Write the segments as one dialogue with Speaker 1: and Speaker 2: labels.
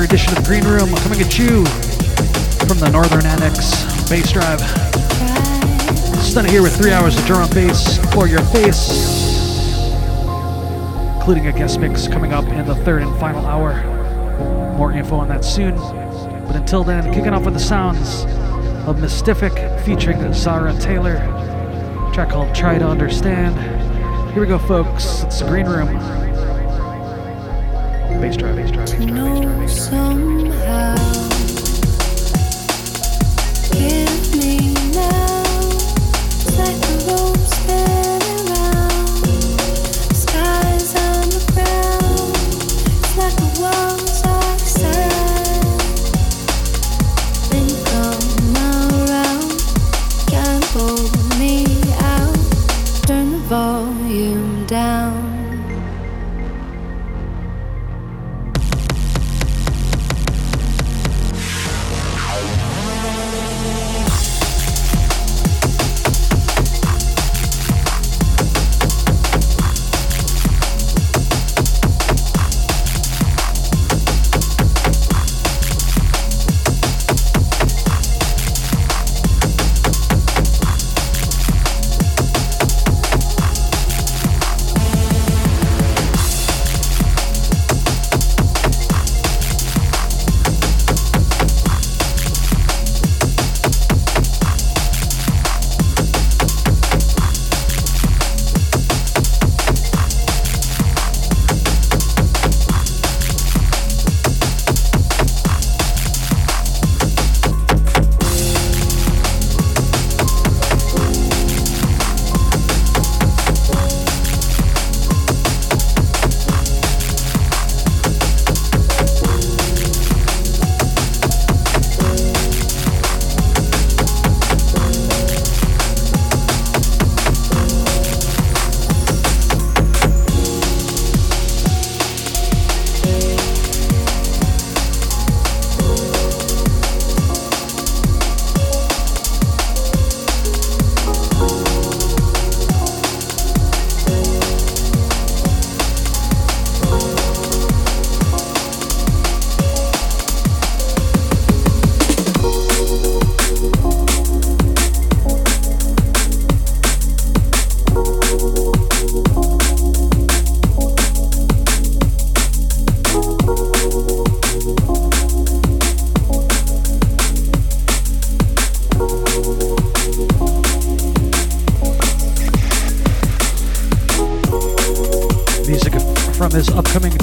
Speaker 1: another edition of Green Room coming at you from the Northern Annex Bass Drive. Stunna here with three hours of drum bass for your face, including a guest mix coming up in the third and final hour. More info on that soon. But until then, kicking off with the sounds of Mystific featuring Zara Taylor. track called Try to Understand. Here we go, folks. It's the Green Room. Bass drive, bass drive, bass drive, drive. Somehow.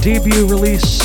Speaker 1: Debut release,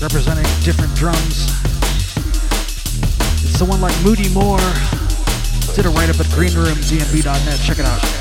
Speaker 2: Representing different drums. It's the one like Moody Moore. Did a write up at greenroomdnb.net. Check it out.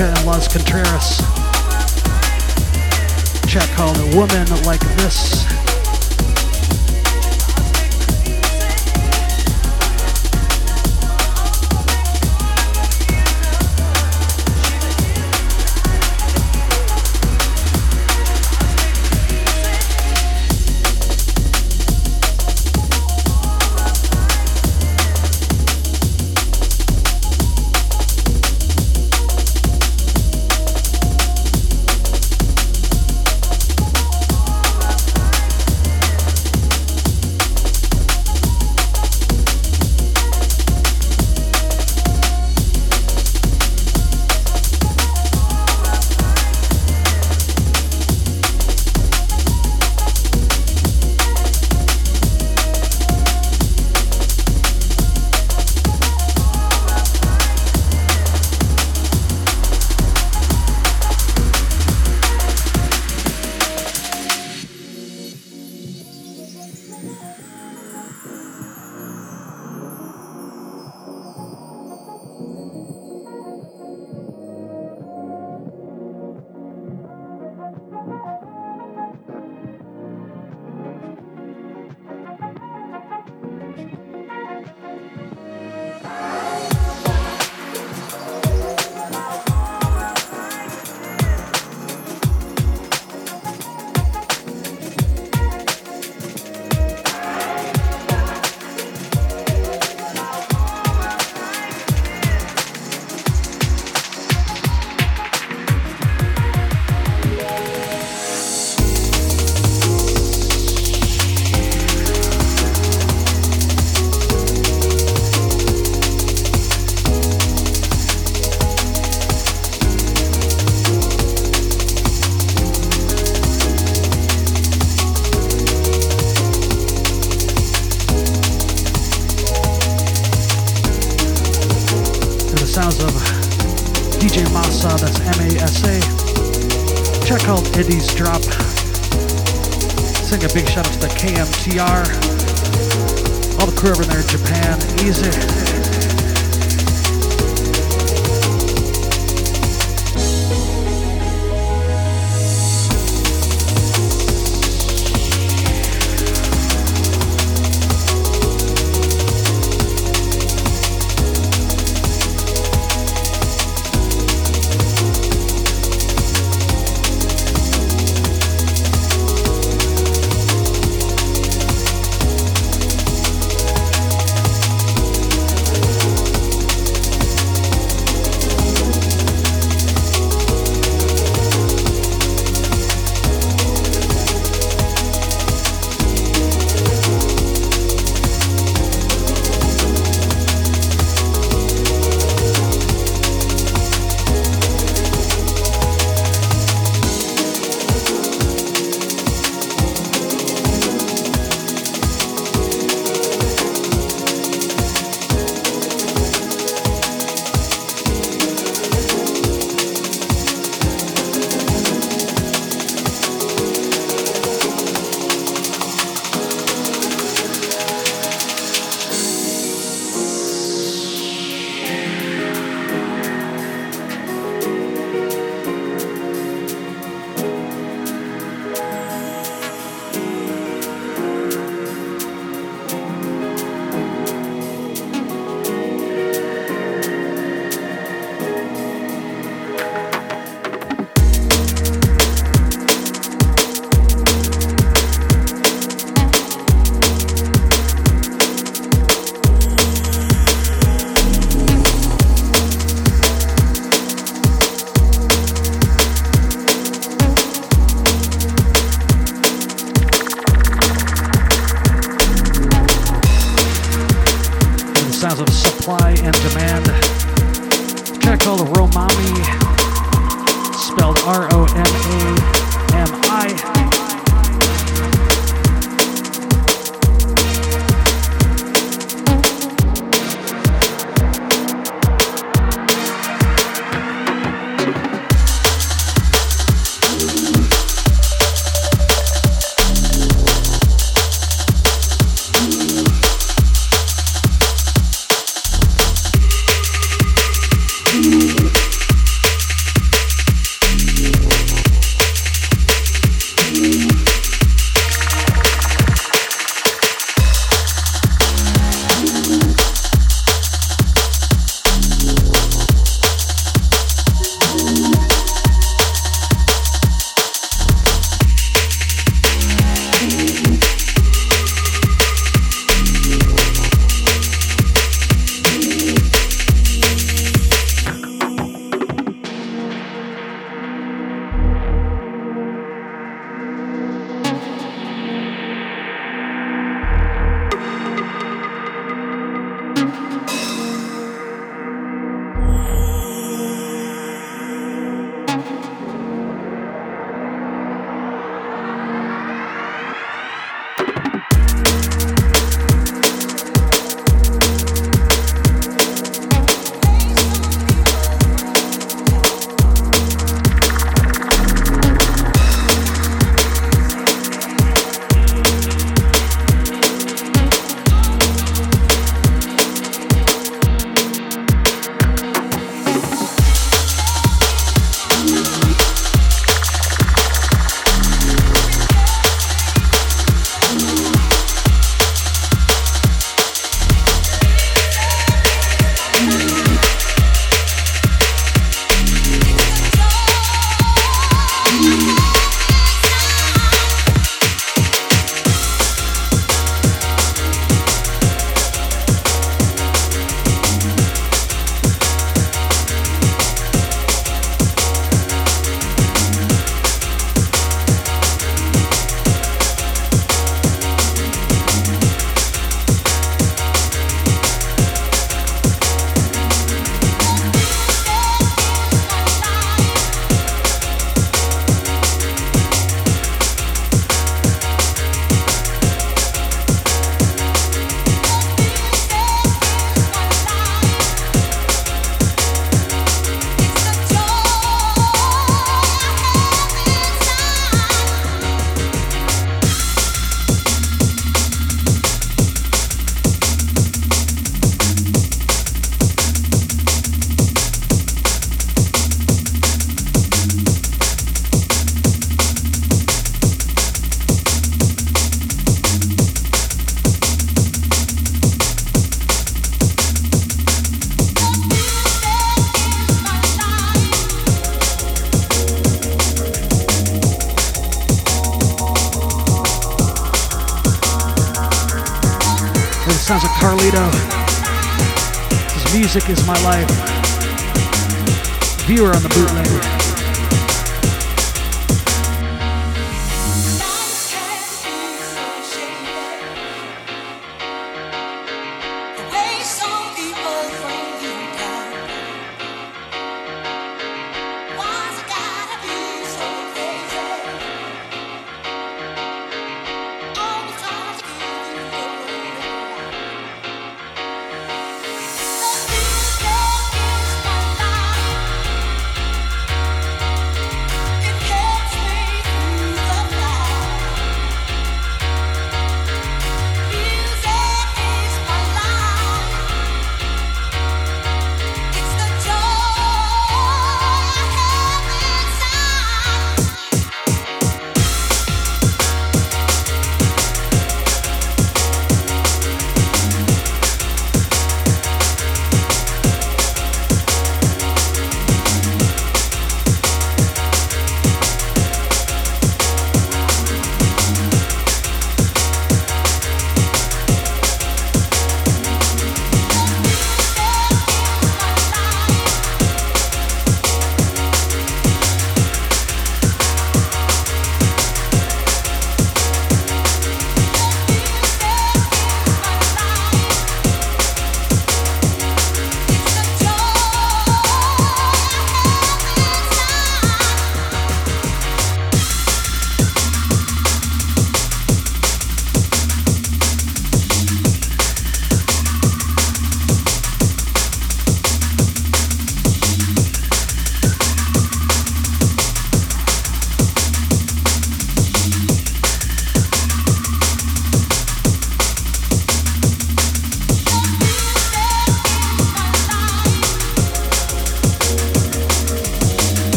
Speaker 1: And Loz Contreras.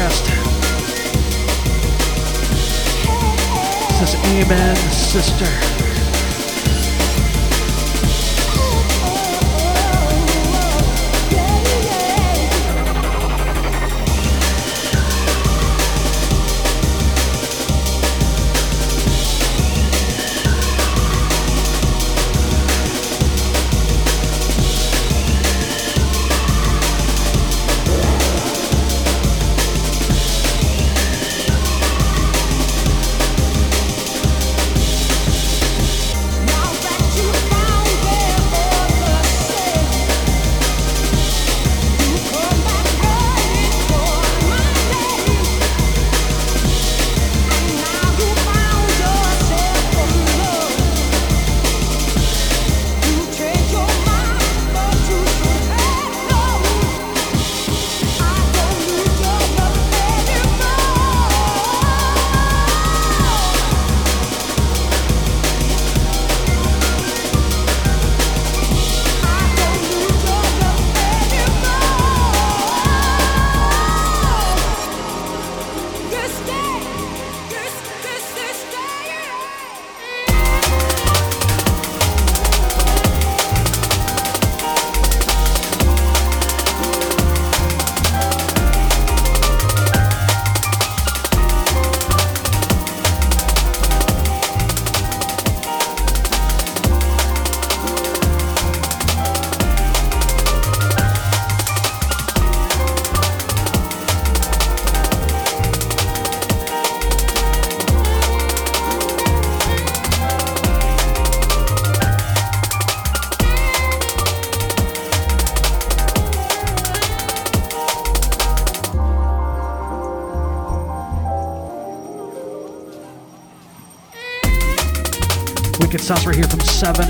Speaker 3: High This is Amen, Sister.
Speaker 1: 7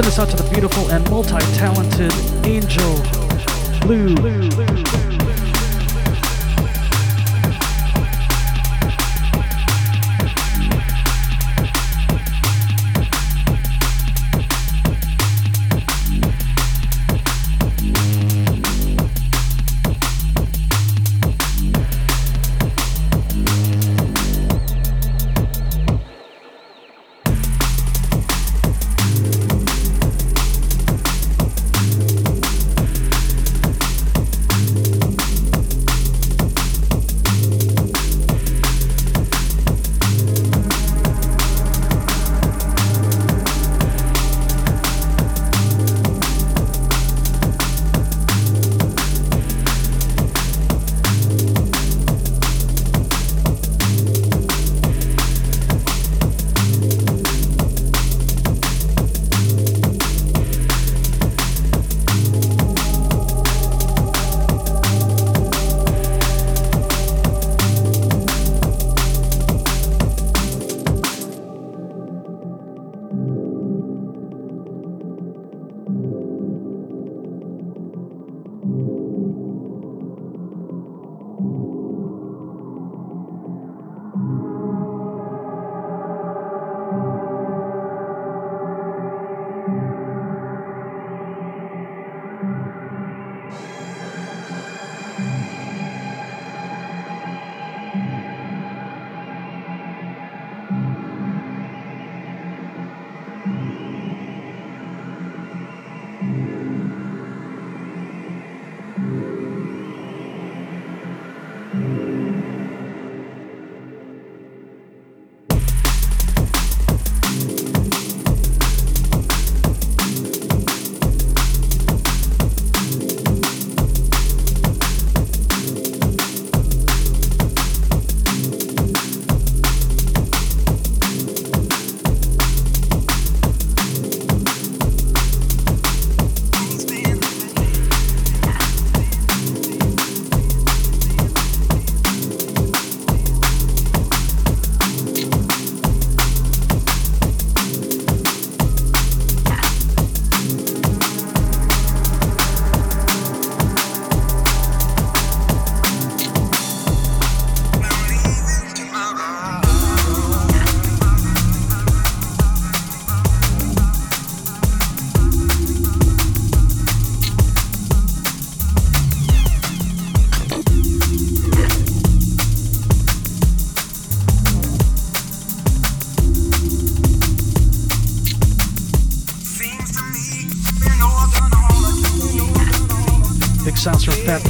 Speaker 1: Send us out to the beautiful and multi-talented Angel Blue.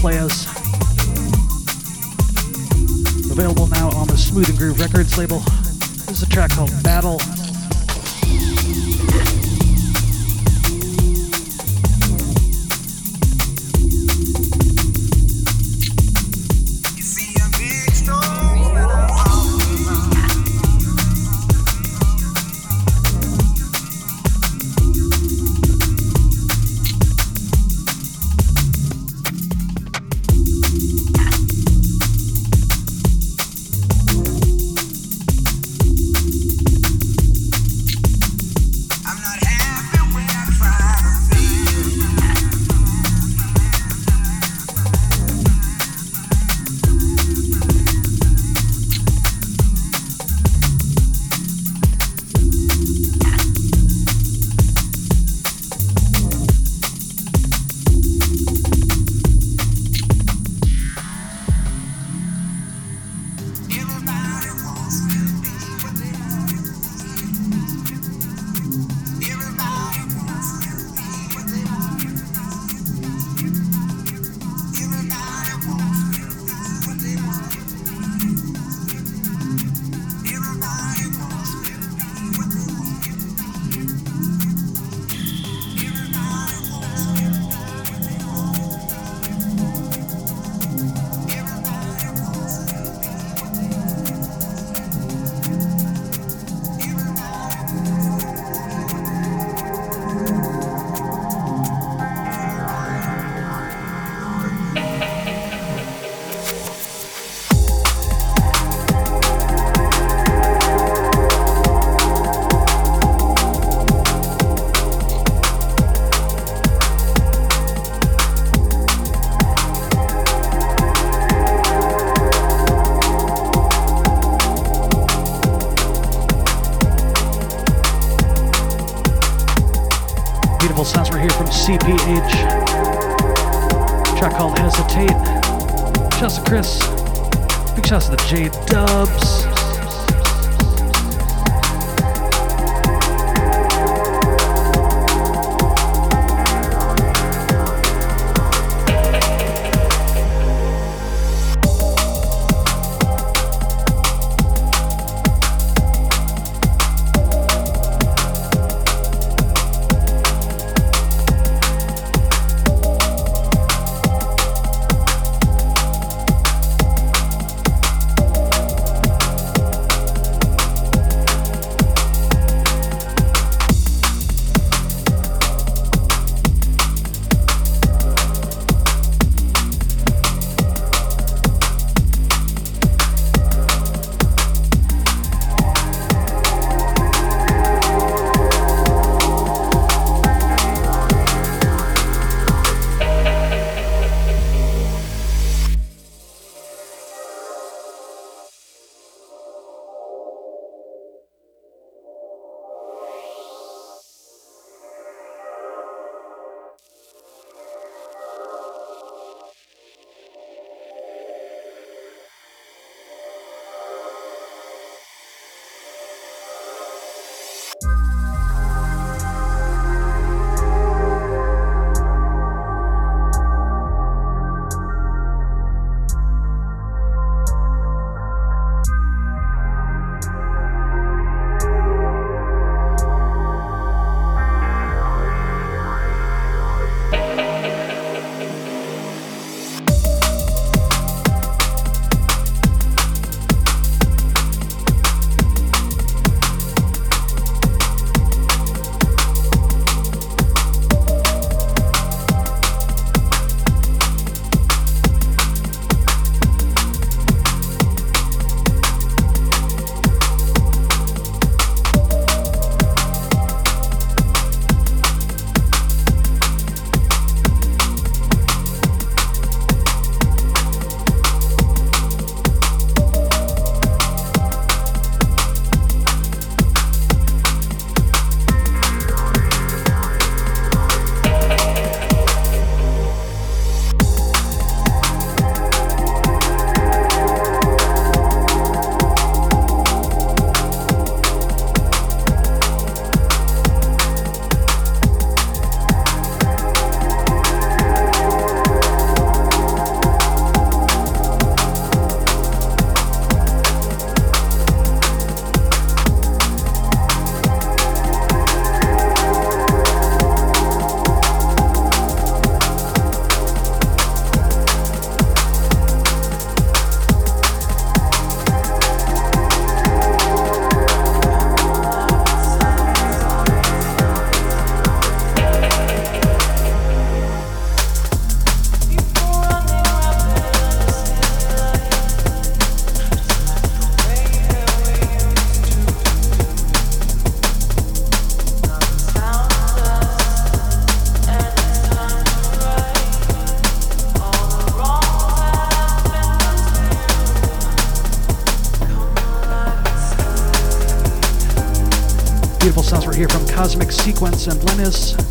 Speaker 1: Blue. Chris. Big shouts to the J Dubs. Cosmic Sequence and Leniz.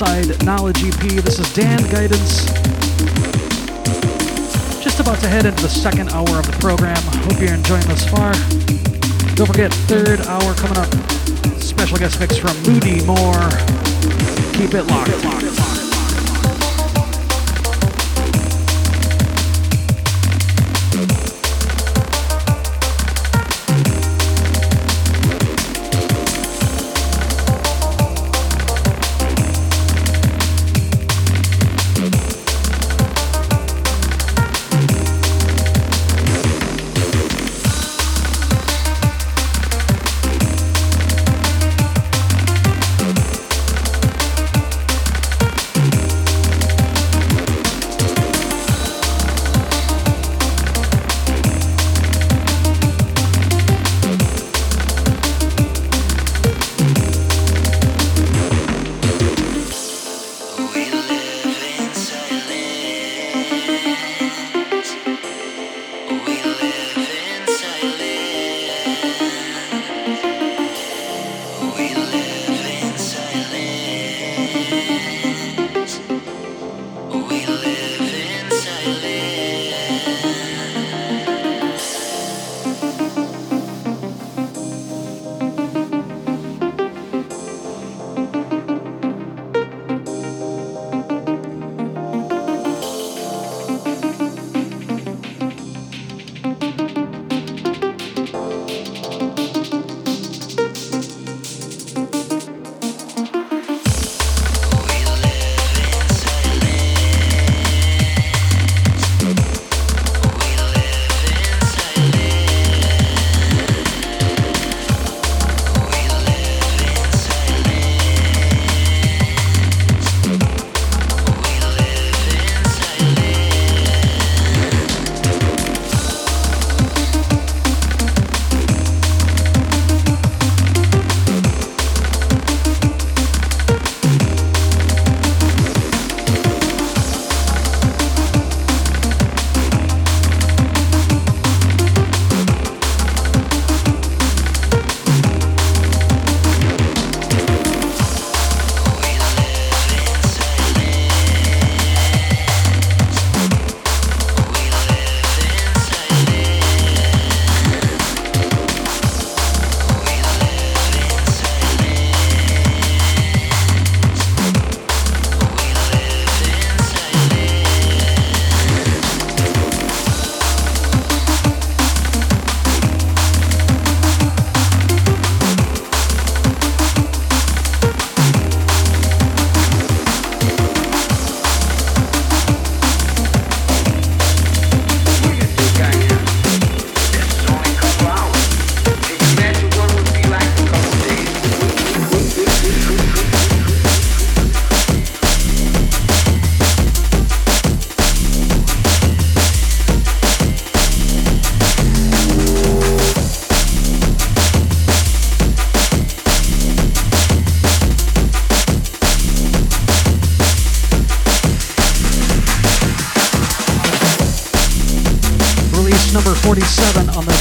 Speaker 1: Inside Knowledge EP. This is Dan Guidance. Just about to head into the second hour of the program. Hope you're enjoying this far. Don't forget, third hour coming up. Special guest mix from Moody Moore. Keep it locked. Keep it locked.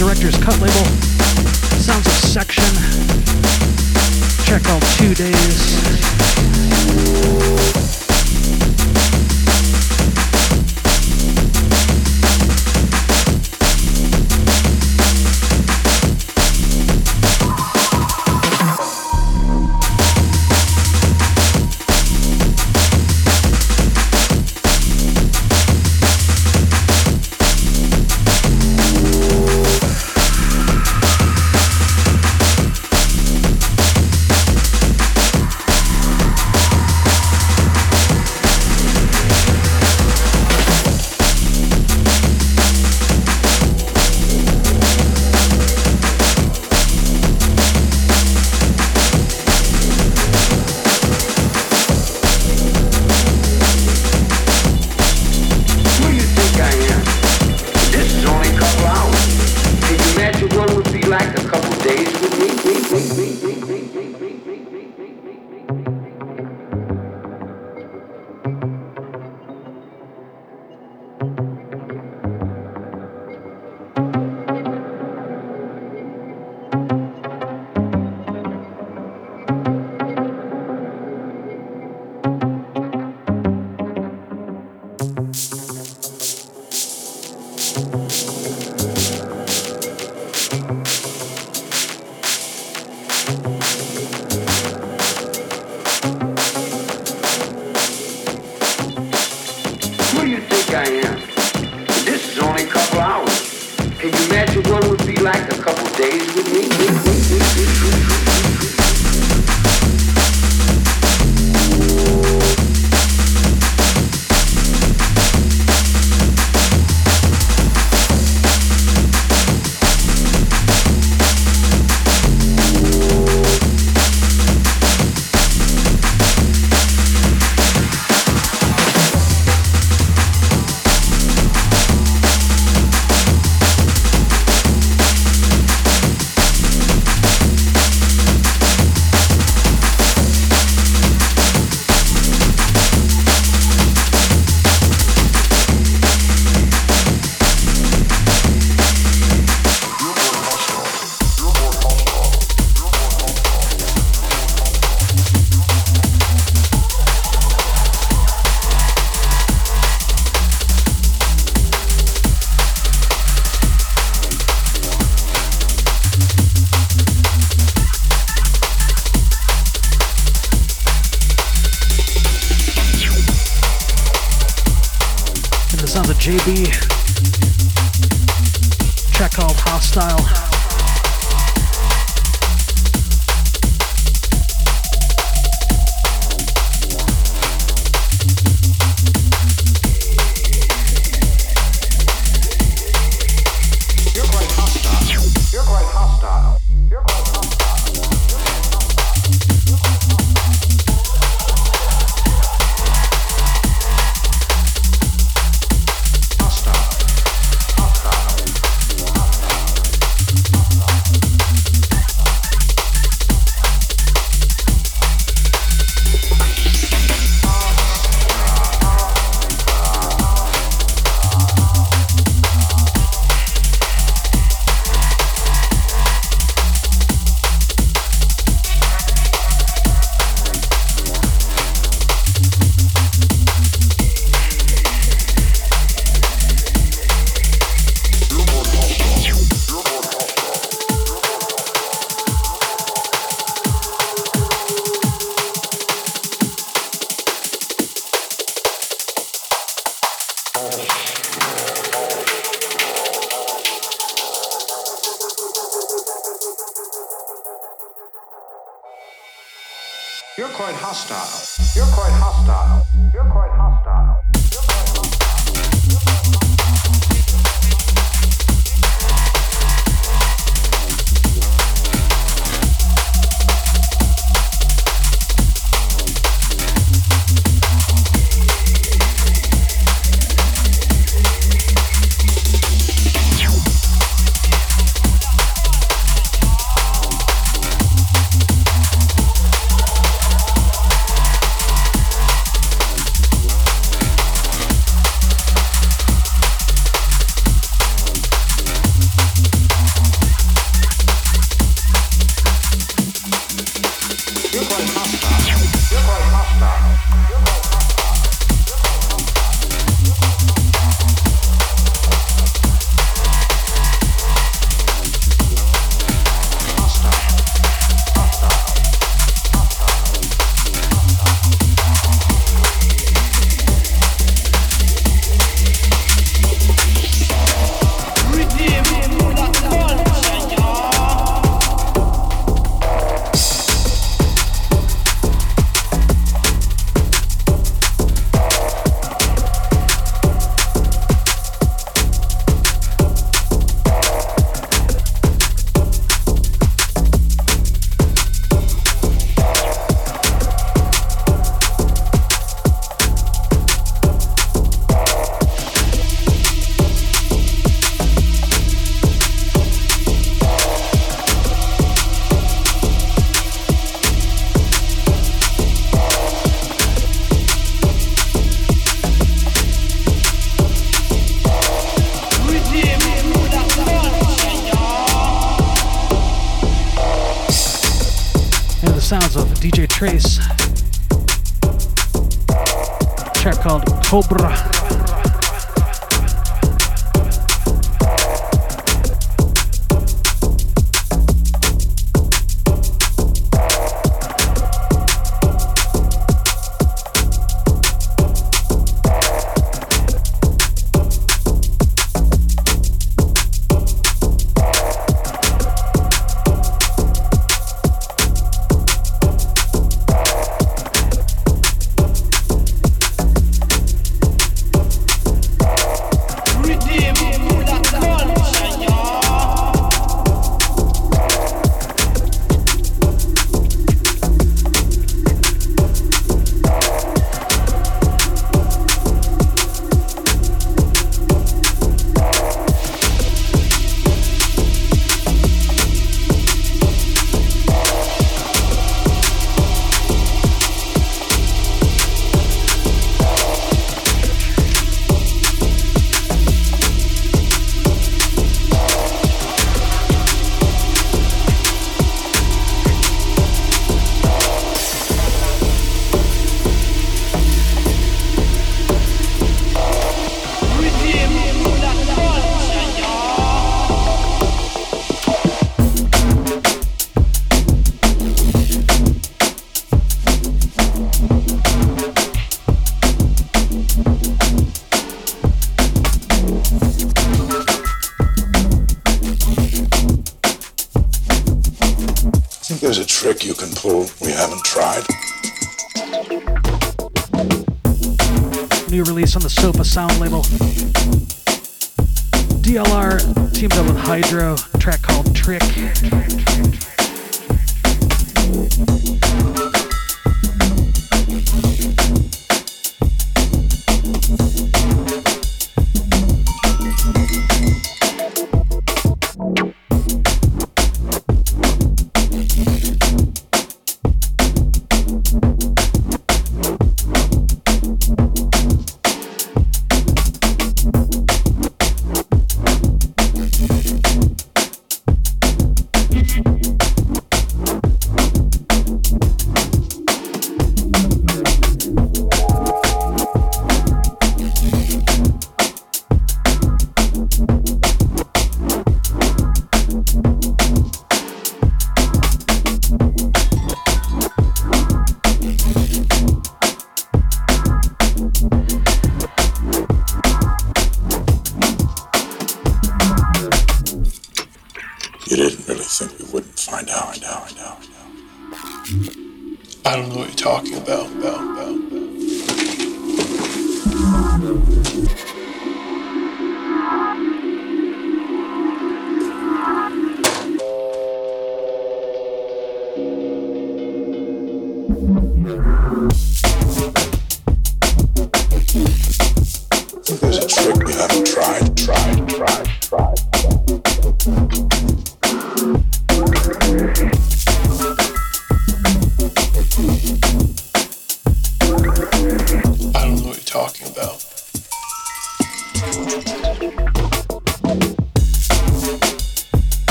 Speaker 1: Director's Cut label. Trace. Track called Cobra. Sound label.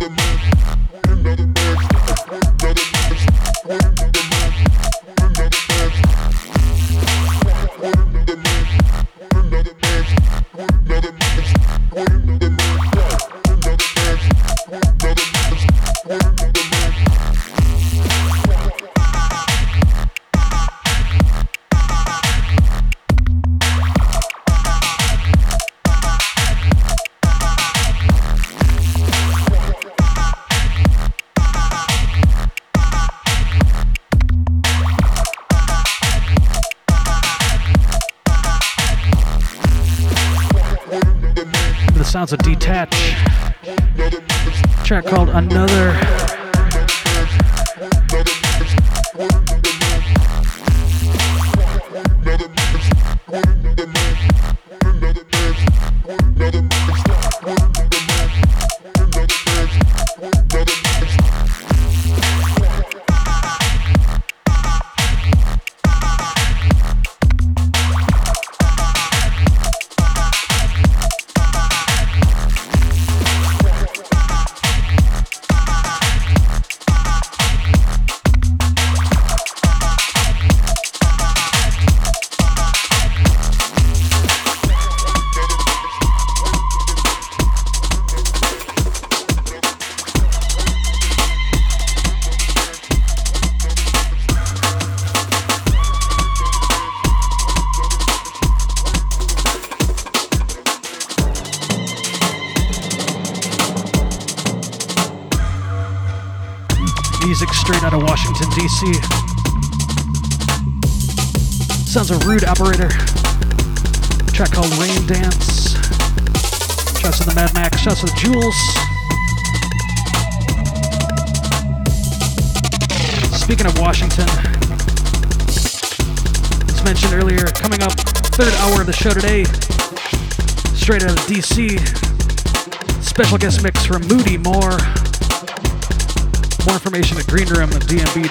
Speaker 1: Sounds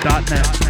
Speaker 1: greenroomdmb.net.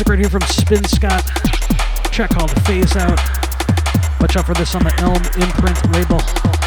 Speaker 1: record here from Spinscott. Track the Phase Out. Watch out for this on the Elm Imprint label.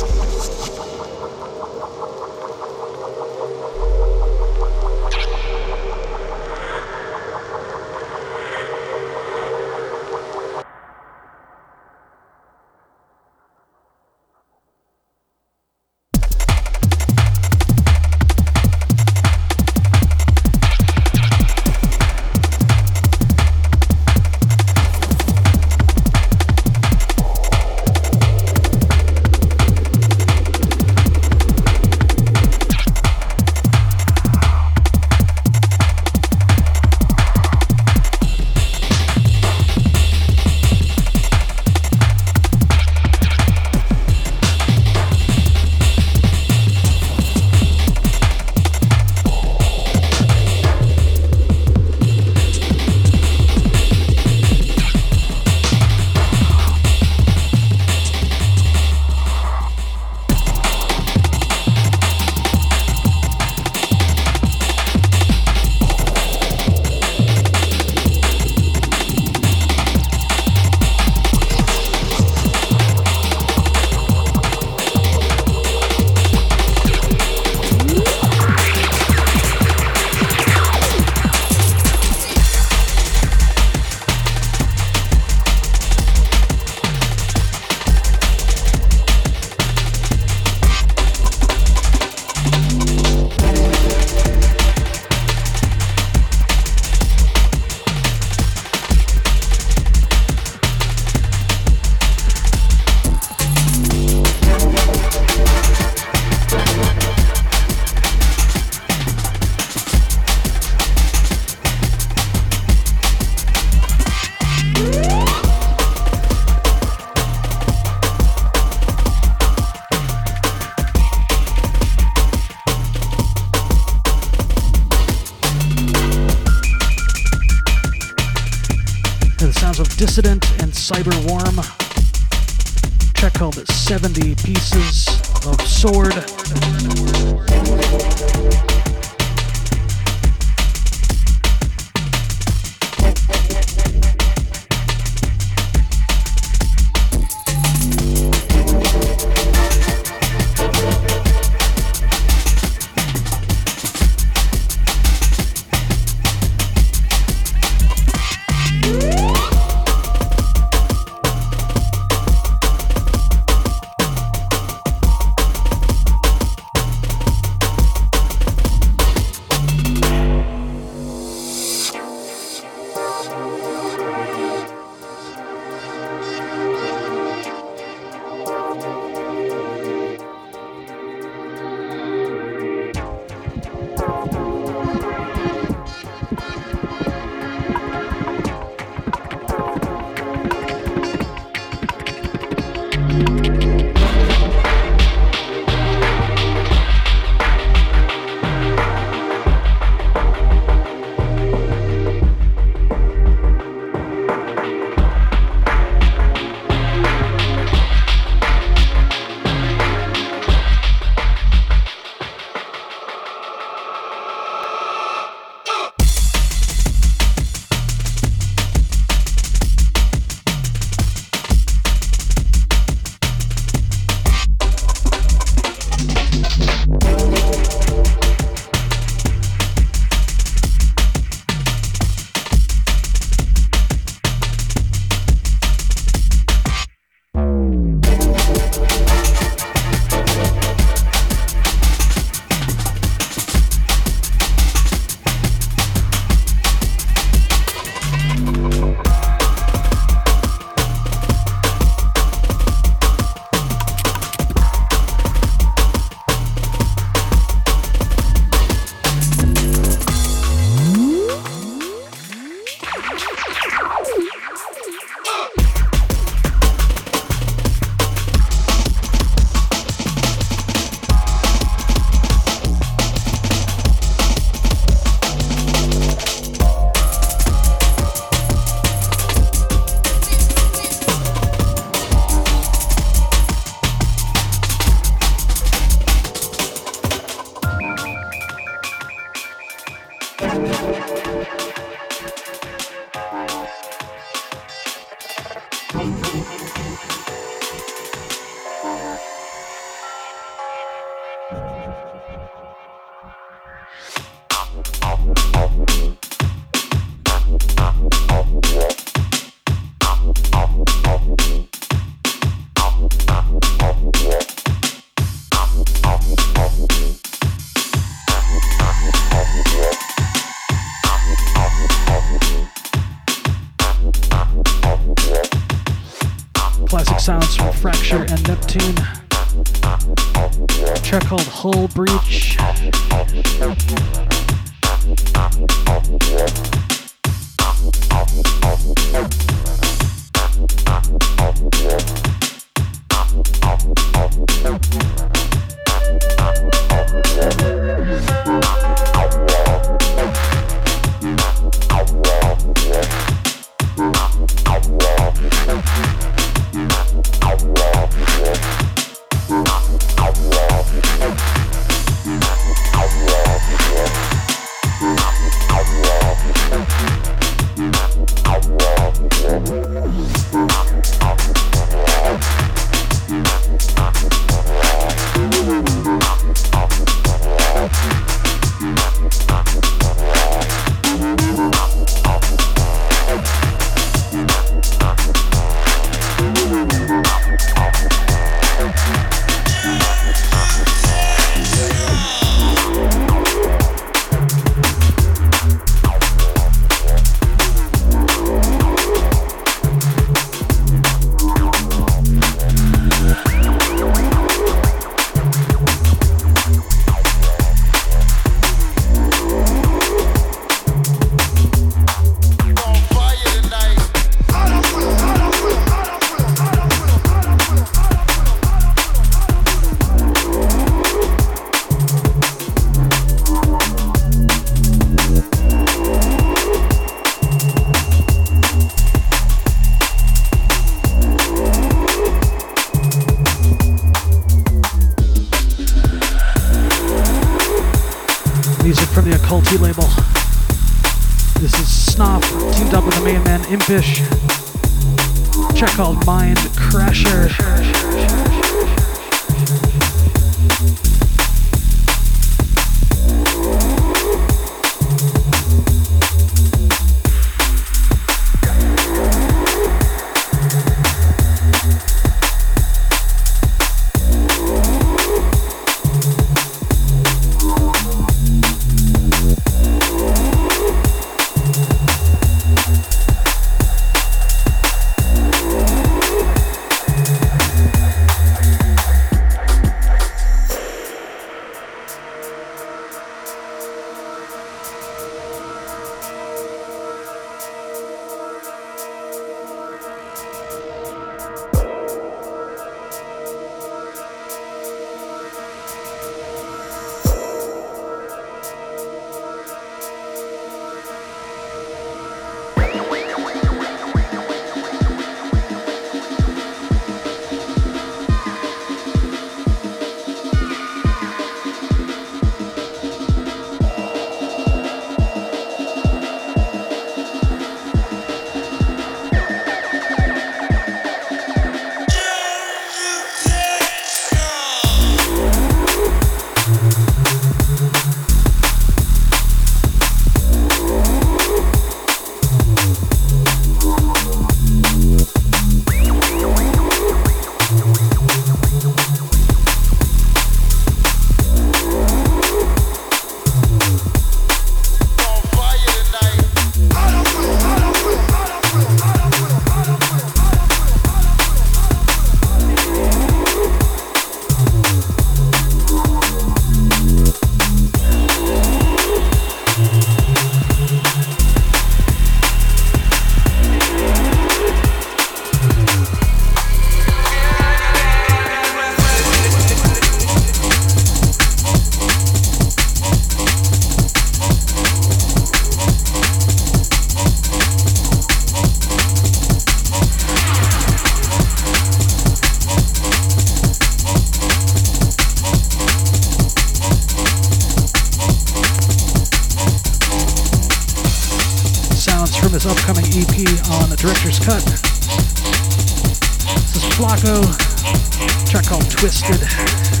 Speaker 1: called Twisted.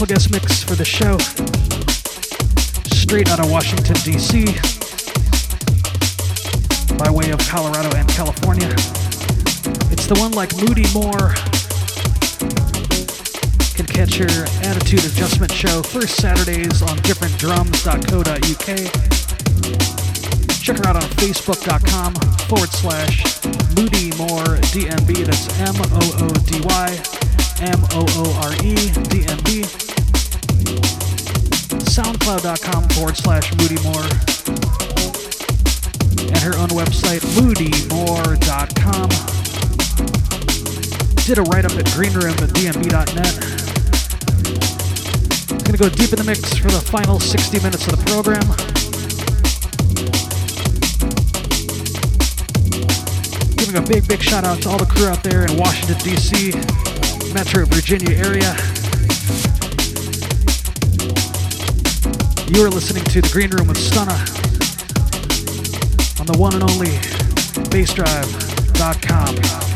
Speaker 1: Special guest mix for the show, straight out of Washington, D.C., by way of Colorado and California. It's the one like Moody Moore can catch your attitude adjustment show first Saturdays on differentdrums.co.uk. Check her out on facebook.com forward slash Moody Moore DNB. That's M O O D Y M O O R E D N B. SoundCloud.com forward slash Moody Moore. And her own website, moodymoore.com. Did a write up at greenroom.dmb.net. Gonna go deep in the mix for the final 60 minutes of the program. Giving a big, big shout out to all the crew out there in Washington, D.C., Metro Virginia area. You are listening to The Green Room with Stunna on the one and only bassdrive.com.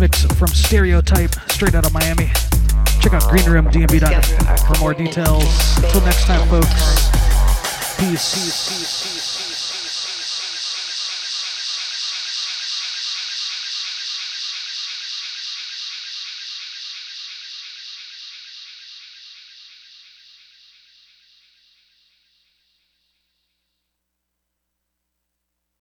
Speaker 1: mix from Stereotype, straight out of Miami. Check out greenroomdnb.com for more details.